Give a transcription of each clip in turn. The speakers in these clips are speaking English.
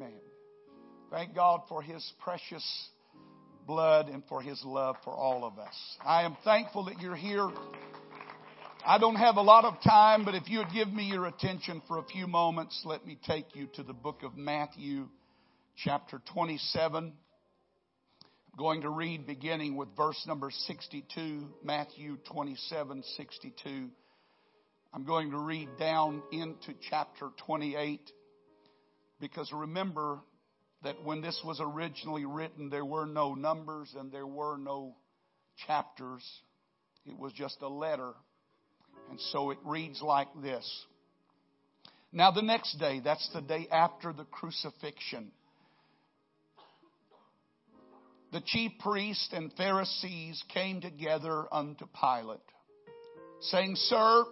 Amen. Thank God for His precious blood and for His love for all of us. I am thankful that you're here. I don't have a lot of time, but if you would give me your attention for a few moments, let me take you to the book of Matthew, chapter 27. I'm going to read beginning with verse number 62, Matthew 27, 62. I'm going to read down into chapter 28 because remember that when this was originally written, there were no numbers and there were no chapters. It was just a letter. And so it reads like this. Now the next day, that's the day after the crucifixion, the chief priests and Pharisees came together unto Pilate, saying, Sir,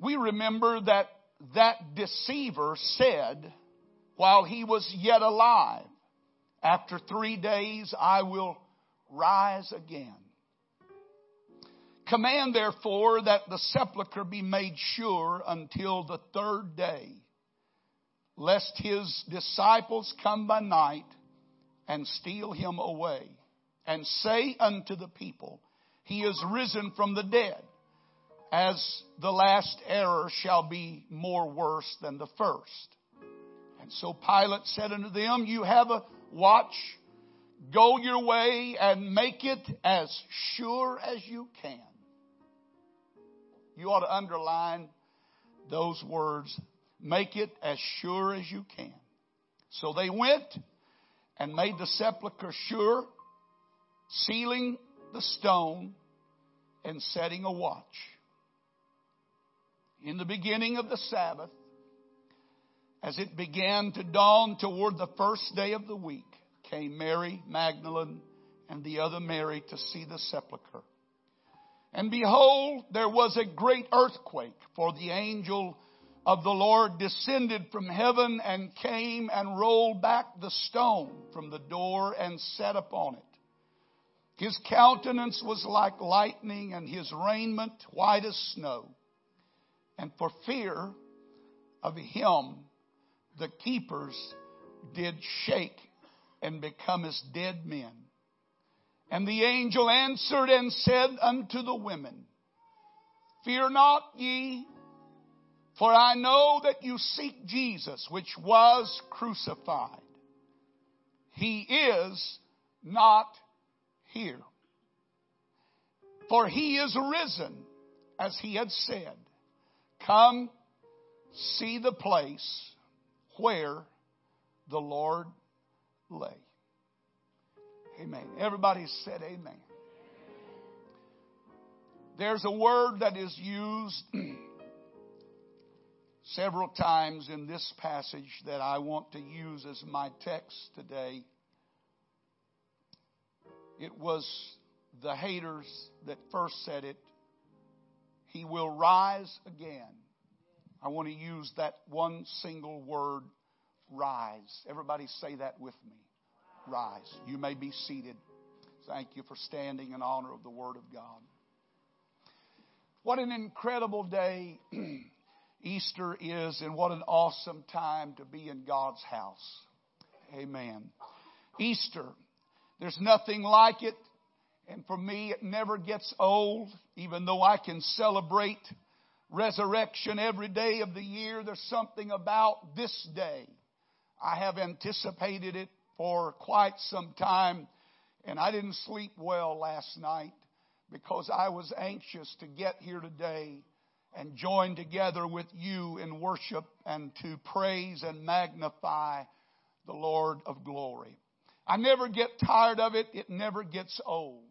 we remember that that deceiver said, while he was yet alive, after three days I will rise again. Command therefore that the sepulchre be made sure until the third day, lest his disciples come by night and steal him away, and say unto the people, He is risen from the dead, as the last error shall be more worse than the first. And so Pilate said unto them, You have a watch. Go your way and make it as sure as you can. You ought to underline those words. Make it as sure as you can. So they went and made the sepulchre sure, sealing the stone and setting a watch. In the beginning of the Sabbath, as it began to dawn toward the first day of the week, came Mary Magdalene and the other Mary to see the sepulchre. And behold, there was a great earthquake, for the angel of the Lord descended from heaven and came and rolled back the stone from the door and sat upon it. His countenance was like lightning and his raiment white as snow. And for fear of him, the keepers did shake and become as dead men. And the angel answered and said unto the women, Fear not ye, for I know that you seek Jesus, which was crucified. He is not here. For he is risen, as he had said. Come, see the place where the Lord lay. Amen. Everybody said amen. There's a word that is used several times in this passage that I want to use as my text today. It was the haters that first said it. He will rise again. I want to use that one single word, rise. Everybody say that with me. Rise. You may be seated. Thank you for standing in honor of the Word of God. What an incredible day Easter is, and what an awesome time to be in God's house. Amen. Easter, there's nothing like it, and for me, it never gets old, even though I can celebrate resurrection every day of the year. There's something about this day. I have anticipated it for quite some time, and I didn't sleep well last night because I was anxious to get here today and join together with you in worship and to praise and magnify the Lord of glory. I never get tired of it. It never gets old.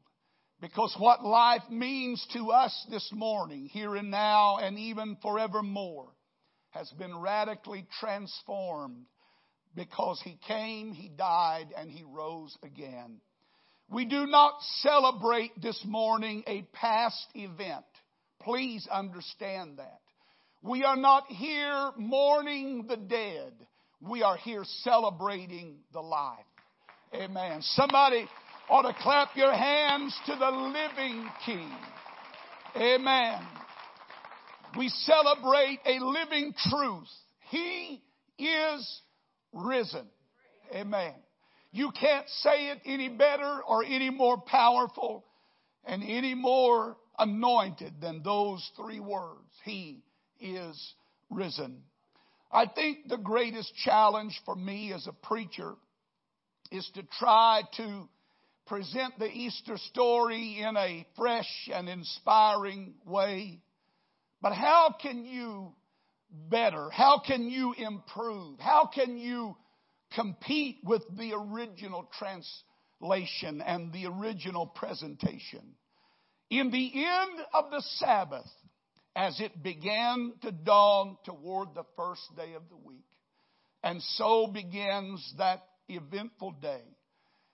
Because what life means to us this morning, here and now, and even forevermore, has been radically transformed because He came, He died, and He rose again. We do not celebrate this morning a past event. Please understand that. We are not here mourning the dead. We are here celebrating the life. Amen. Somebody ought to clap your hands to the living King. Amen. We celebrate a living truth. He is risen. Amen. You can't say it any better or any more powerful and any more anointed than those three words. He is risen. I think the greatest challenge for me as a preacher is to try to present the Easter story in a fresh and inspiring way. But how can you better? How can you improve? How can you compete with the original translation and the original presentation? In the end of the Sabbath, as it began to dawn toward the first day of the week, and so begins that eventful day.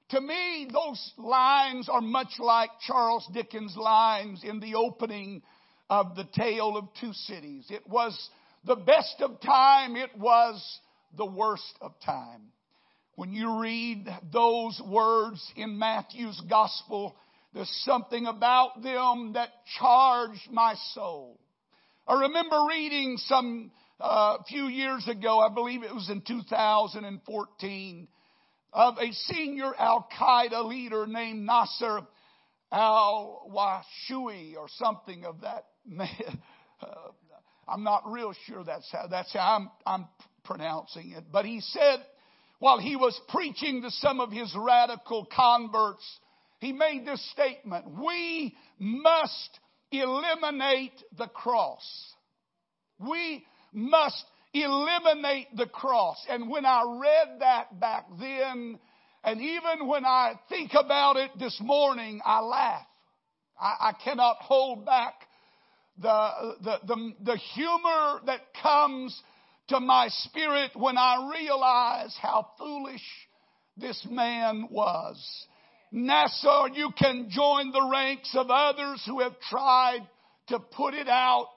To me, those lines are much like Charles Dickens' lines in the opening of the Tale of Two Cities. It was the best of time, it was the worst of time. When you read those words in Matthew's gospel, there's something about them that charged my soul. I remember reading some uh, few years ago, I believe it was in 2014, of a senior Al Qaeda leader named Nasser al Washui or something of that. Uh, I'm not real sure that's how that's how I'm, I'm pronouncing it. But he said while he was preaching to some of his radical converts, he made this statement: "We must eliminate the cross. We must eliminate the cross. And when I read that back then, and even when I think about it this morning, I laugh. I, I cannot hold back the, the, the, the humor that comes to my spirit when I realize how foolish this man was. Nasser, you can join the ranks of others who have tried to put it out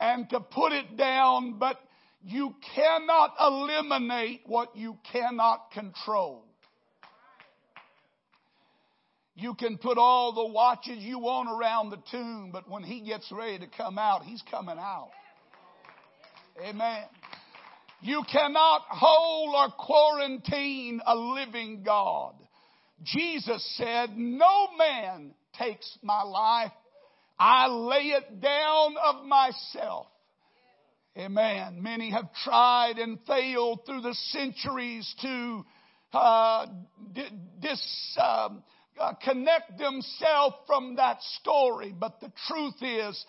and to put it down, but you cannot eliminate what you cannot control. You can put all the watches you want around the tomb, but when he gets ready to come out, he's coming out. Amen. You cannot hold or quarantine a living God. Jesus said, No man takes my life. I lay it down of myself. Amen. Many have tried and failed through the centuries to uh, dis, um, uh, themselves from that story. But the truth is,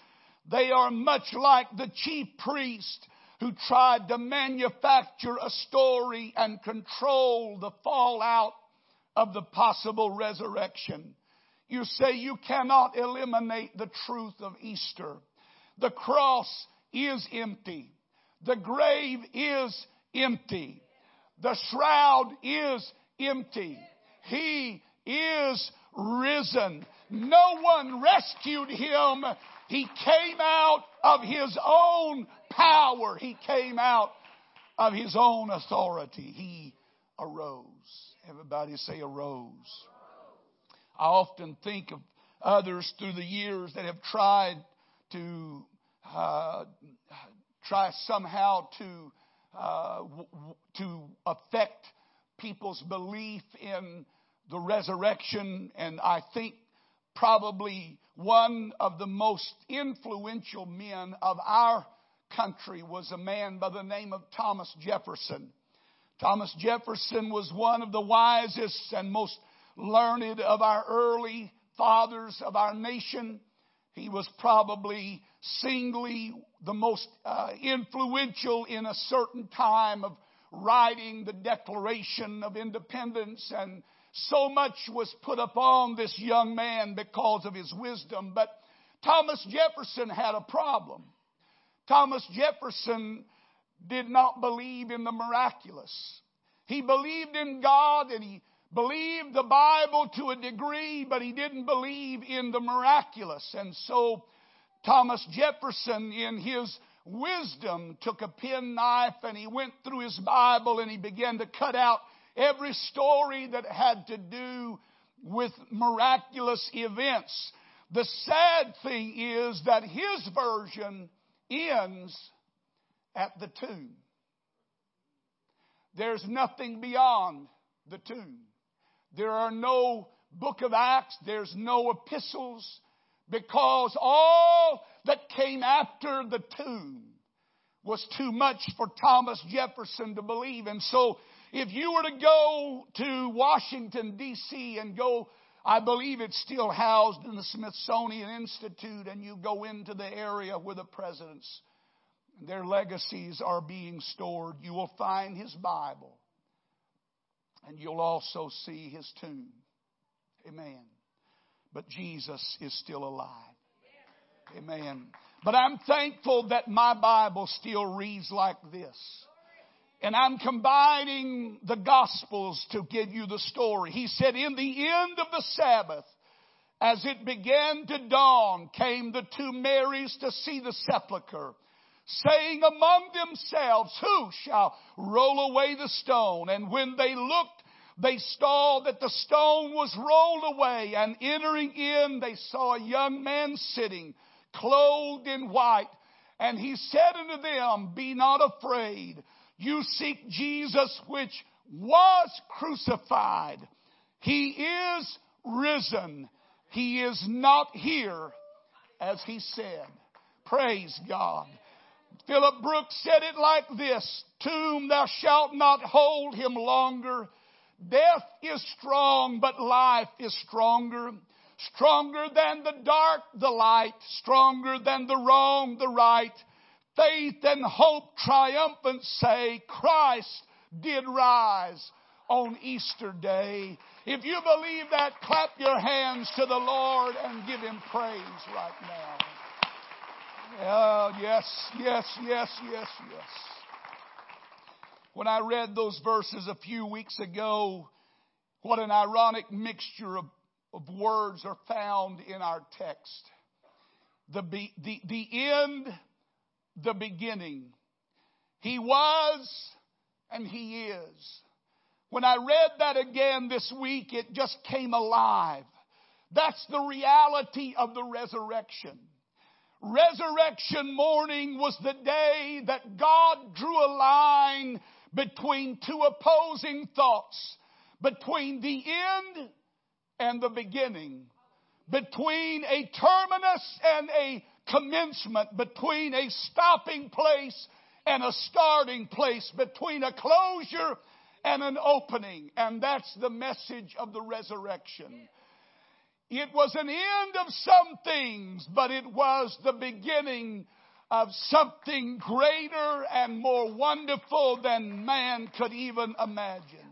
they are much like the chief priest who tried to manufacture a story and control the fallout of the possible resurrection. You say you cannot eliminate the truth of Easter. The cross is empty. The grave is empty. The shroud is empty. He is risen. No one rescued him. He came out of his own power. He came out of his own authority. He arose. Everybody say arose. I often think of others through the years that have tried to uh, try somehow to uh, to affect people's belief in the resurrection, and I think probably one of the most influential men of our country was a man by the name of Thomas Jefferson. Thomas Jefferson was one of the wisest and most learned of our early fathers of our nation. He was probably singly the most uh, influential in a certain time of writing the Declaration of Independence and so much was put upon this young man because of his wisdom. But Thomas Jefferson had a problem. Thomas Jefferson did not believe in the miraculous. He believed in God and he believed the Bible to a degree, but he didn't believe in the miraculous. And so Thomas Jefferson, in his wisdom, took a penknife and he went through his Bible and he began to cut out every story that had to do with miraculous events. The sad thing is that his version ends at the tomb. There's nothing beyond the tomb. There are no book of Acts, there's no epistles, because all that came after the tomb was too much for Thomas Jefferson to believe. And so, if you were to go to Washington, D.C., and go, I believe it's still housed in the Smithsonian Institute, and you go into the area where the presidents, their legacies are being stored, you will find his Bible. And you'll also see his tomb. Amen. But Jesus is still alive. Amen. But I'm thankful that my Bible still reads like this. And I'm combining the Gospels to give you the story. He said, In the end of the Sabbath, as it began to dawn, came the two Marys to see the sepulchre, saying among themselves, Who shall roll away the stone? And when they looked, they saw that the stone was rolled away, and entering in, they saw a young man sitting, clothed in white. And he said unto them, Be not afraid. You seek Jesus, which was crucified. He is risen. He is not here, as he said. Praise God. Philip Brooks said it like this Tomb, thou shalt not hold him longer. Death is strong, but life is stronger. Stronger than the dark, the light. Stronger than the wrong, the right. Faith and hope triumphant say, Christ did rise on Easter Day. If you believe that, clap your hands to the Lord and give Him praise right now. Oh, yes, yes, yes, yes, yes. When I read those verses a few weeks ago, what an ironic mixture of, of words are found in our text. The, be, the, the end, the beginning. He was and He is. When I read that again this week, it just came alive. That's the reality of the resurrection. Resurrection morning was the day that God drew a line between two opposing thoughts, between the end and the beginning, between a terminus and a commencement, between a stopping place and a starting place, between a closure and an opening. And that's the message of the resurrection. It was an end of some things, but it was the beginning of something greater and more wonderful than man could even imagine.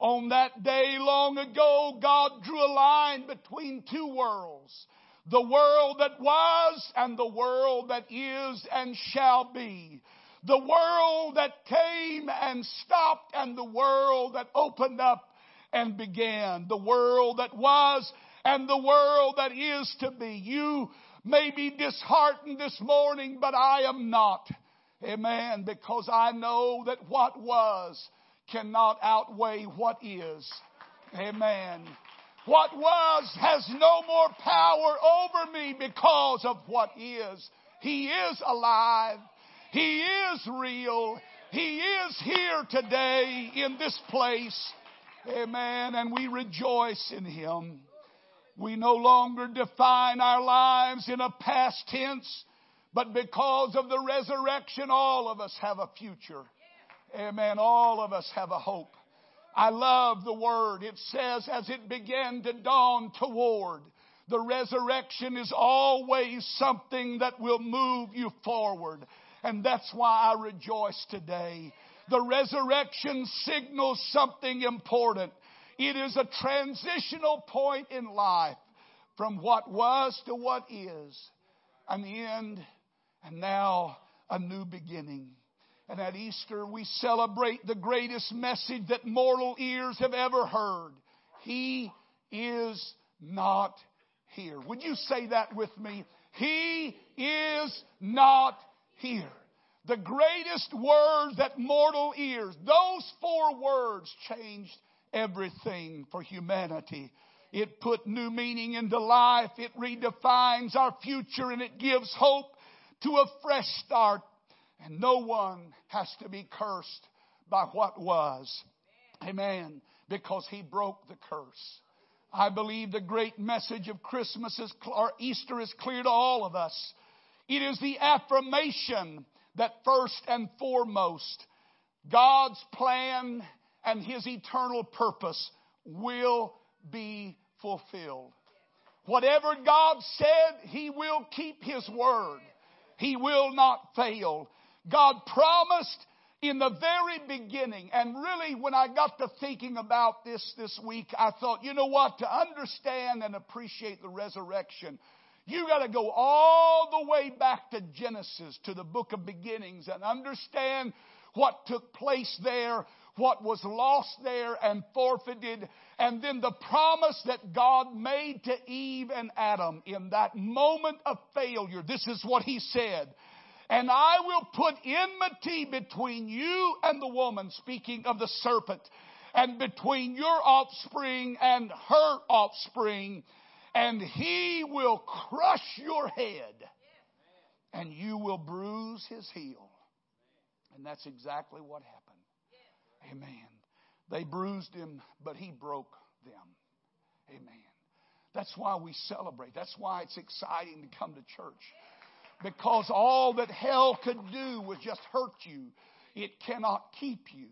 On that day long ago, God drew a line between two worlds. The world that was and the world that is and shall be. The world that came and stopped and the world that opened up and began. The world that was and the world that is to be. You may be disheartened this morning, but I am not. Amen. Because I know that what was cannot outweigh what is. Amen. What was has no more power over me because of what is. He is alive. He is real. He is here today in this place. Amen. And we rejoice in Him. We no longer define our lives in a past tense, but because of the resurrection, all of us have a future. Amen. All of us have a hope. I love the word. It says, as it began to dawn toward, the resurrection is always something that will move you forward. And that's why I rejoice today. The resurrection signals something important. It is a transitional point in life from what was to what is. An end and now a new beginning. And at Easter, we celebrate the greatest message that mortal ears have ever heard. He is not here. Would you say that with me? He is not here. The greatest word that mortal ears, those four words changed everything for humanity. It put new meaning into life. It redefines our future and it gives hope to a fresh start. And no one has to be cursed by what was. Amen. Because he broke the curse. I believe the great message of Christmas is, or Easter is clear to all of us. It is the affirmation that first and foremost, God's plan and His eternal purpose will be fulfilled. Whatever God said, He will keep His word. He will not fail. God promised in the very beginning, and really when I got to thinking about this this week, I thought, you know what? To understand and appreciate the resurrection, you got to go all the way back to Genesis, to the book of beginnings, and understand what took place there, what was lost there and forfeited, and then the promise that God made to Eve and Adam in that moment of failure. This is what He said. And I will put enmity between you and the woman, speaking of the serpent, and between your offspring and her offspring, and he will crush your head, and you will bruise his heel. And that's exactly what happened. Amen. They bruised him, but he broke them. Amen. That's why we celebrate. That's why it's exciting to come to church because all that hell could do was just hurt you. It cannot keep you.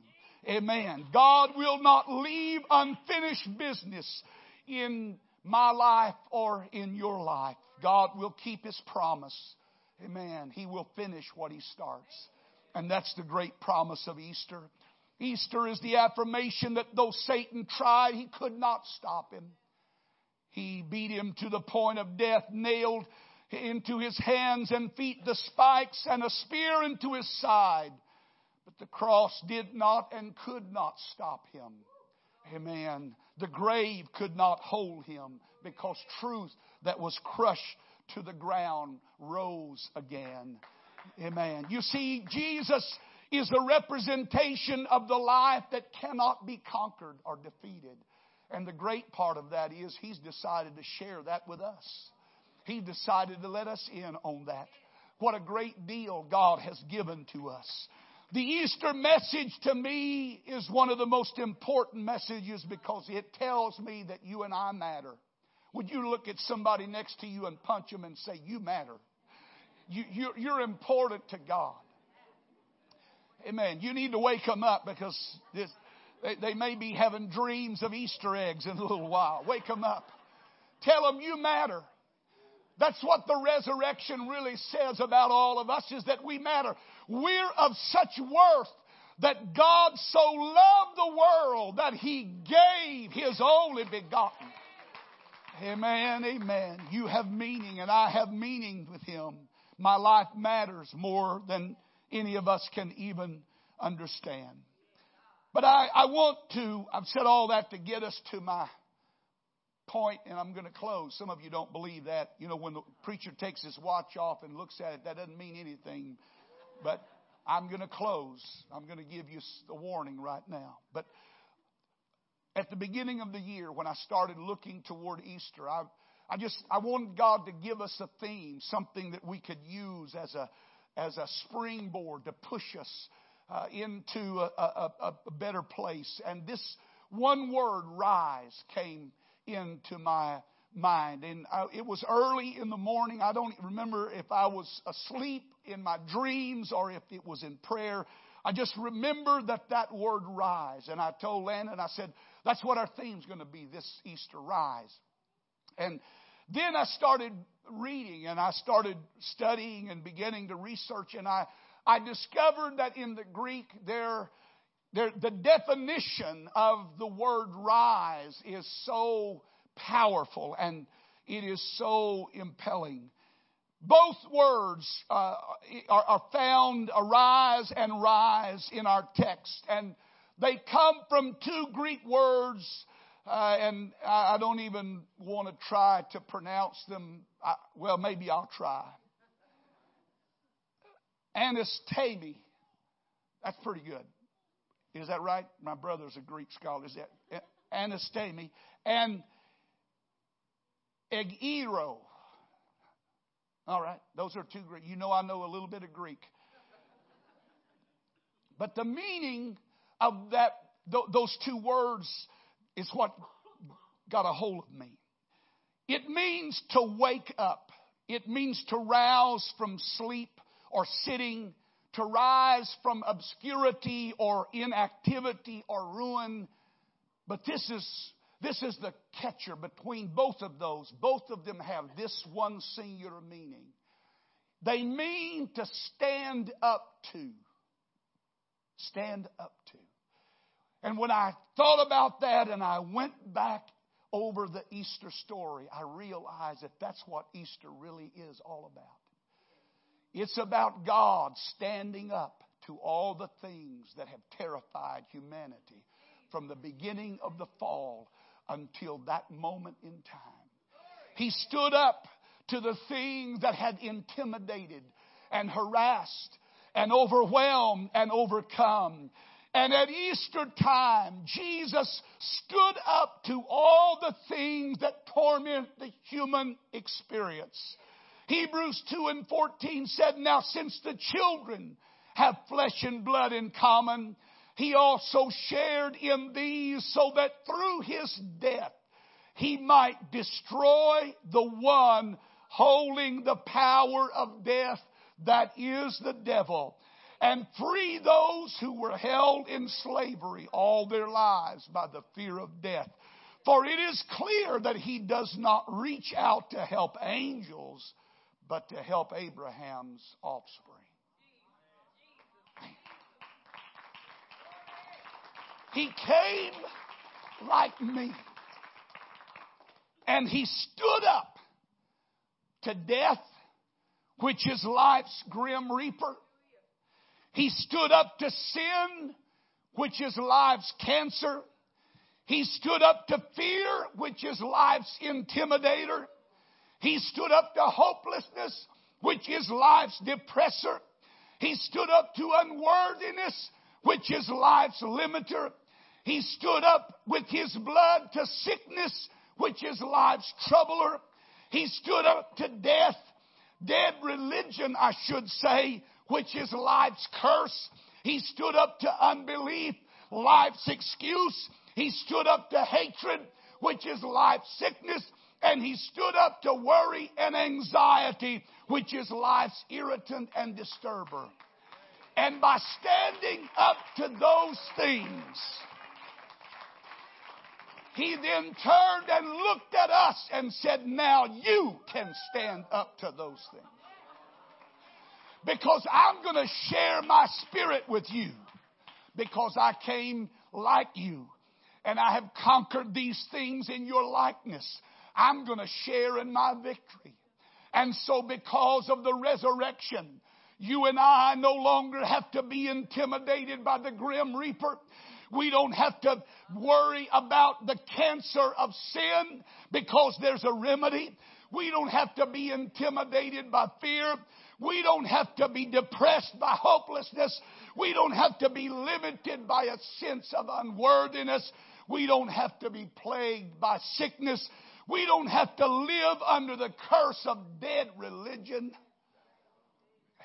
Amen. God will not leave unfinished business in my life or in your life. God will keep His promise. Amen. He will finish what He starts. And that's the great promise of Easter. Easter is the affirmation that though Satan tried, he could not stop him. He beat him to the point of death, nailed into his hands and feet the spikes and a spear into his side. But the cross did not and could not stop him. Amen. The grave could not hold him because truth that was crushed to the ground rose again. Amen. You see, Jesus is the representation of the life that cannot be conquered or defeated. And the great part of that is he's decided to share that with us. He decided to let us in on that. What a great deal God has given to us. The Easter message to me is one of the most important messages because it tells me that you and I matter. Would you look at somebody next to you and punch them and say, You matter? You, you're important to God. Amen. You need to wake them up because this, they, they may be having dreams of Easter eggs in a little while. Wake them up. Tell them you matter. That's what the resurrection really says about all of us is that we matter. We're of such worth that God so loved the world that he gave his only begotten. Amen, amen. You have meaning and I have meaning with him. My life matters more than any of us can even understand. But I, I want to, I've said all that to get us to my point, and I'm going to close. Some of you don't believe that. You know, when the preacher takes his watch off and looks at it, that doesn't mean anything. But I'm going to close. I'm going to give you a warning right now. But at the beginning of the year, when I started looking toward Easter, I, I just I wanted God to give us a theme, something that we could use as a as a springboard to push us uh, into a, a, a better place. And this one word, rise, came into my mind. And I, it was early in the morning. I don't remember if I was asleep in my dreams or if it was in prayer. I just remember that that word rise. And I told Landon, I said, that's what our theme's going to be this Easter rise. And then I started reading and I started studying and beginning to research and I, I discovered that in the Greek there the definition of the word rise is so powerful and it is so impelling. Both words uh, are, are found, arise and rise, in our text. And they come from two Greek words, uh, and I don't even want to try to pronounce them. I, well, maybe I'll try. Anastami. That's pretty good. Is that right? My brother's a Greek scholar. Is that anastami and egeiro? All right, those are two Greek. You know, I know a little bit of Greek. But the meaning of that th- those two words is what got a hold of me. It means to wake up. It means to rouse from sleep or sitting, to rise from obscurity or inactivity or ruin. But this is, this is the catcher between both of those. Both of them have this one singular meaning. They mean to stand up to. Stand up to. And when I thought about that and I went back over the Easter story, I realized that that's what Easter really is all about. It's about God standing up to all the things that have terrified humanity from the beginning of the fall until that moment in time. He stood up to the things that had intimidated and harassed and overwhelmed and overcome. And at Easter time, Jesus stood up to all the things that torment the human experience. Hebrews 2 and 14 said, Now since the children have flesh and blood in common, he also shared in these so that through his death he might destroy the one holding the power of death that is the devil and free those who were held in slavery all their lives by the fear of death. For it is clear that he does not reach out to help angels, but to help Abraham's offspring. He came like me. And he stood up to death, which is life's grim reaper. He stood up to sin, which is life's cancer. He stood up to fear, which is life's intimidator. He stood up to hopelessness, which is life's depressor. He stood up to unworthiness, which is life's limiter. He stood up with his blood to sickness, which is life's troubler. He stood up to death, dead religion, I should say, which is life's curse. He stood up to unbelief, life's excuse. He stood up to hatred, which is life's sickness. And he stood up to worry and anxiety, which is life's irritant and disturber. And by standing up to those things, he then turned and looked at us and said, Now you can stand up to those things. Because I'm going to share my spirit with you. Because I came like you. And I have conquered these things in your likeness. I'm going to share in my victory. And so, because of the resurrection, you and I no longer have to be intimidated by the grim reaper. We don't have to worry about the cancer of sin because there's a remedy. We don't have to be intimidated by fear. We don't have to be depressed by hopelessness. We don't have to be limited by a sense of unworthiness. We don't have to be plagued by sickness. We don't have to live under the curse of dead religion.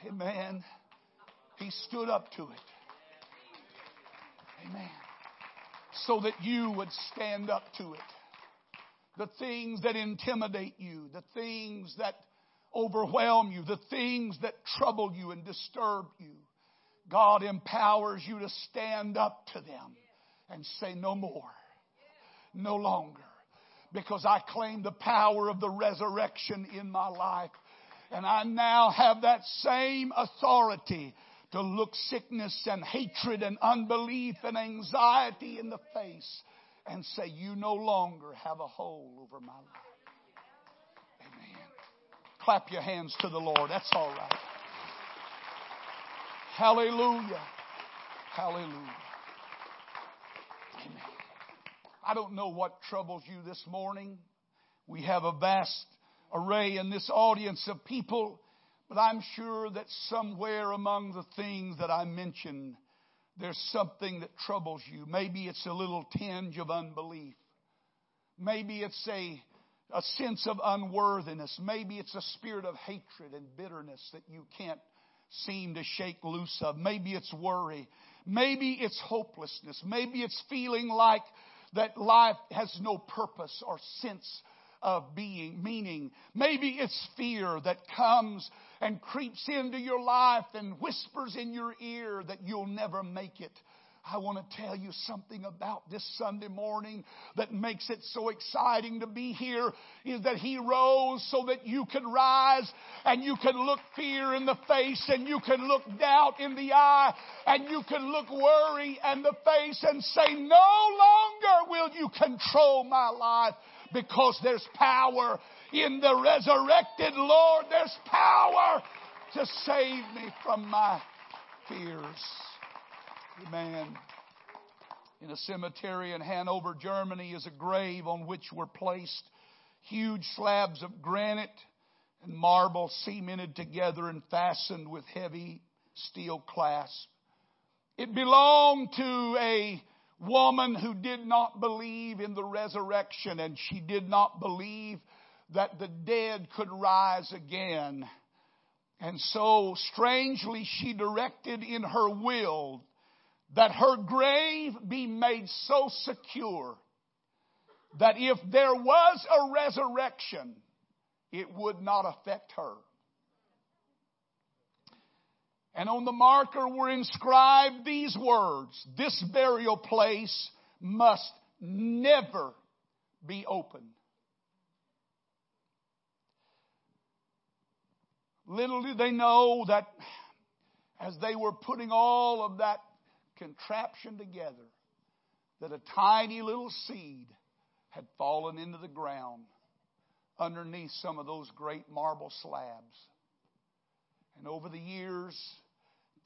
Amen. He stood up to it. Amen. So that you would stand up to it. The things that intimidate you, the things that overwhelm you, the things that trouble you and disturb you. God empowers you to stand up to them and say, No more, no longer. Because I claim the power of the resurrection in my life. And I now have that same authority to look sickness and hatred and unbelief and anxiety in the face and say, You no longer have a hold over my life. Clap your hands to the Lord. That's all right. Hallelujah. Hallelujah. Amen. I don't know what troubles you this morning. We have a vast array in this audience of people but I'm sure that somewhere among the things that I mentioned, there's something that troubles you. Maybe it's a little tinge of unbelief. Maybe it's a, a sense of unworthiness. Maybe it's a spirit of hatred and bitterness that you can't seem to shake loose of. Maybe it's worry. Maybe it's hopelessness. Maybe it's feeling like that life has no purpose or sense of being, meaning. Maybe it's fear that comes and creeps into your life and whispers in your ear that you'll never make it. I want to tell you something about this Sunday morning that makes it so exciting to be here is that He rose so that you can rise and you can look fear in the face and you can look doubt in the eye and you can look worry in the face and say, no longer will you control my life because there's power in the resurrected Lord. There's power to save me from my fears. Amen. In a cemetery in Hanover, Germany, is a grave on which were placed huge slabs of granite and marble cemented together and fastened with heavy steel clasps. It belonged to a woman who did not believe in the resurrection and she did not believe that the dead could rise again. And so strangely she directed in her will that her grave be made so secure that if there was a resurrection, it would not affect her. And on the marker were inscribed these words This burial place must never be opened. Little did they know that as they were putting all of that contraption together that a tiny little seed had fallen into the ground underneath some of those great marble slabs. And over the years,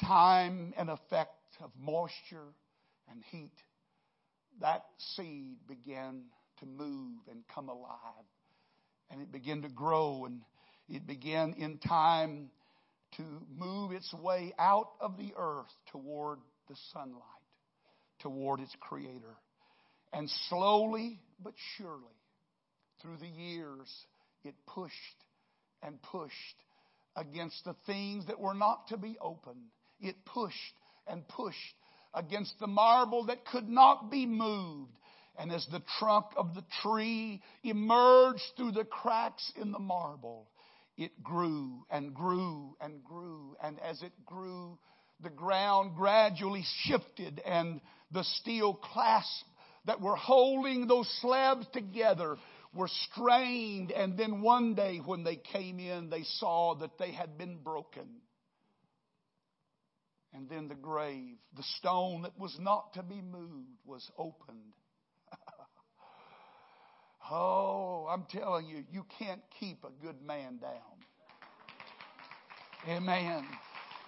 time and effect of moisture and heat, that seed began to move and come alive. And it began to grow and it began in time to move its way out of the earth toward the sunlight toward its creator. And slowly but surely, through the years, it pushed and pushed against the things that were not to be opened. It pushed and pushed against the marble that could not be moved. And as the trunk of the tree emerged through the cracks in the marble, it grew and grew and grew. And as it grew, the ground gradually shifted and the steel clasps that were holding those slabs together were strained. And then one day when they came in, they saw that they had been broken. And then the grave, the stone that was not to be moved, was opened. oh, I'm telling you, you can't keep a good man down. Amen.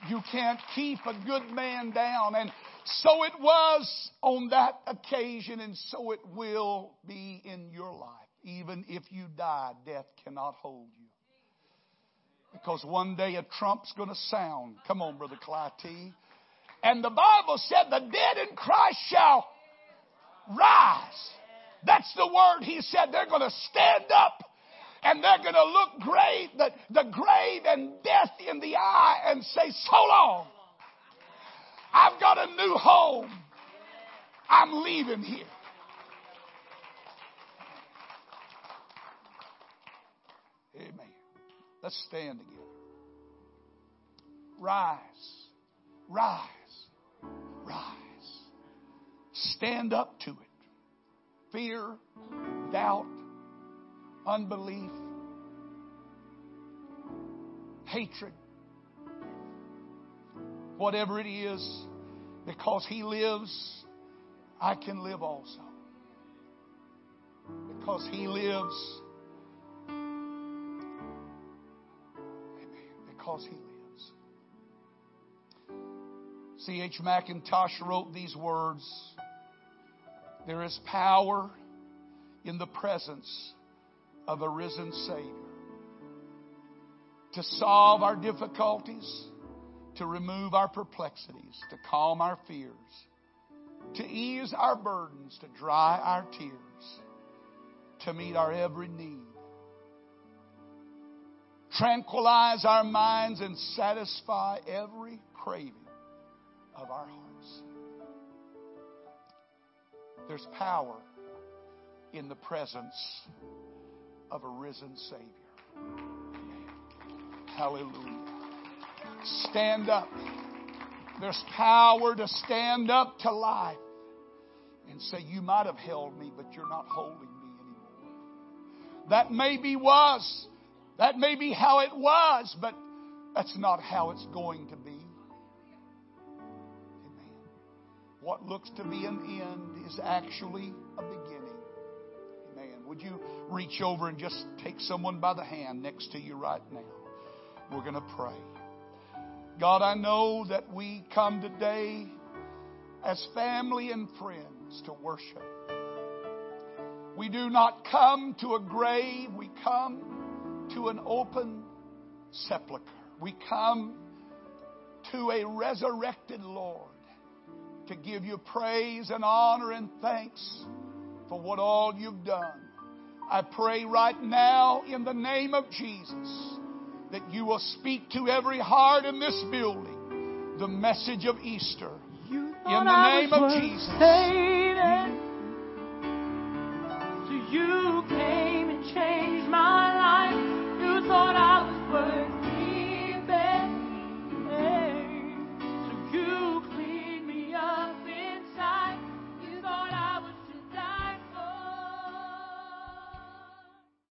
You can't keep a good man down. And so it was on that occasion, and so it will be in your life. Even if you die, death cannot hold you. Because one day a trump's going to sound. Come on, Brother Clyde And the Bible said the dead in Christ shall rise. That's the word he said. They're going to stand up and they're going to look great, the, the grave and death in the eye and say, So long. I've got a new home. I'm leaving here. Amen. Let's stand together. Rise. Rise. Rise. Stand up to it. Fear, doubt, unbelief, hatred, whatever it is, because He lives, I can live also. Because He lives, because He lives. C.H. Mackintosh wrote these words There is power in the presence of a risen Savior to solve our difficulties, to remove our perplexities, to calm our fears, to ease our burdens, to dry our tears, to meet our every need, tranquilize our minds, and satisfy every craving of our hearts. There's power in the presence of a risen Savior. Hallelujah. Stand up. There's power to stand up to life and say, You might have held me, but you're not holding me anymore. That maybe was. That may be how it was, but that's not how it's going to be. Amen. What looks to be an end is actually a beginning. Would you reach over and just take someone by the hand next to you right now? We're going to pray. God, I know that we come today as family and friends to worship. We do not come to a grave, we come to an open sepulchre. We come to a resurrected Lord to give you praise and honor and thanks for what all you've done. I pray right now in the name of Jesus that you will speak to every heart in this building the message of Easter. In the name of Jesus. So you came and changed.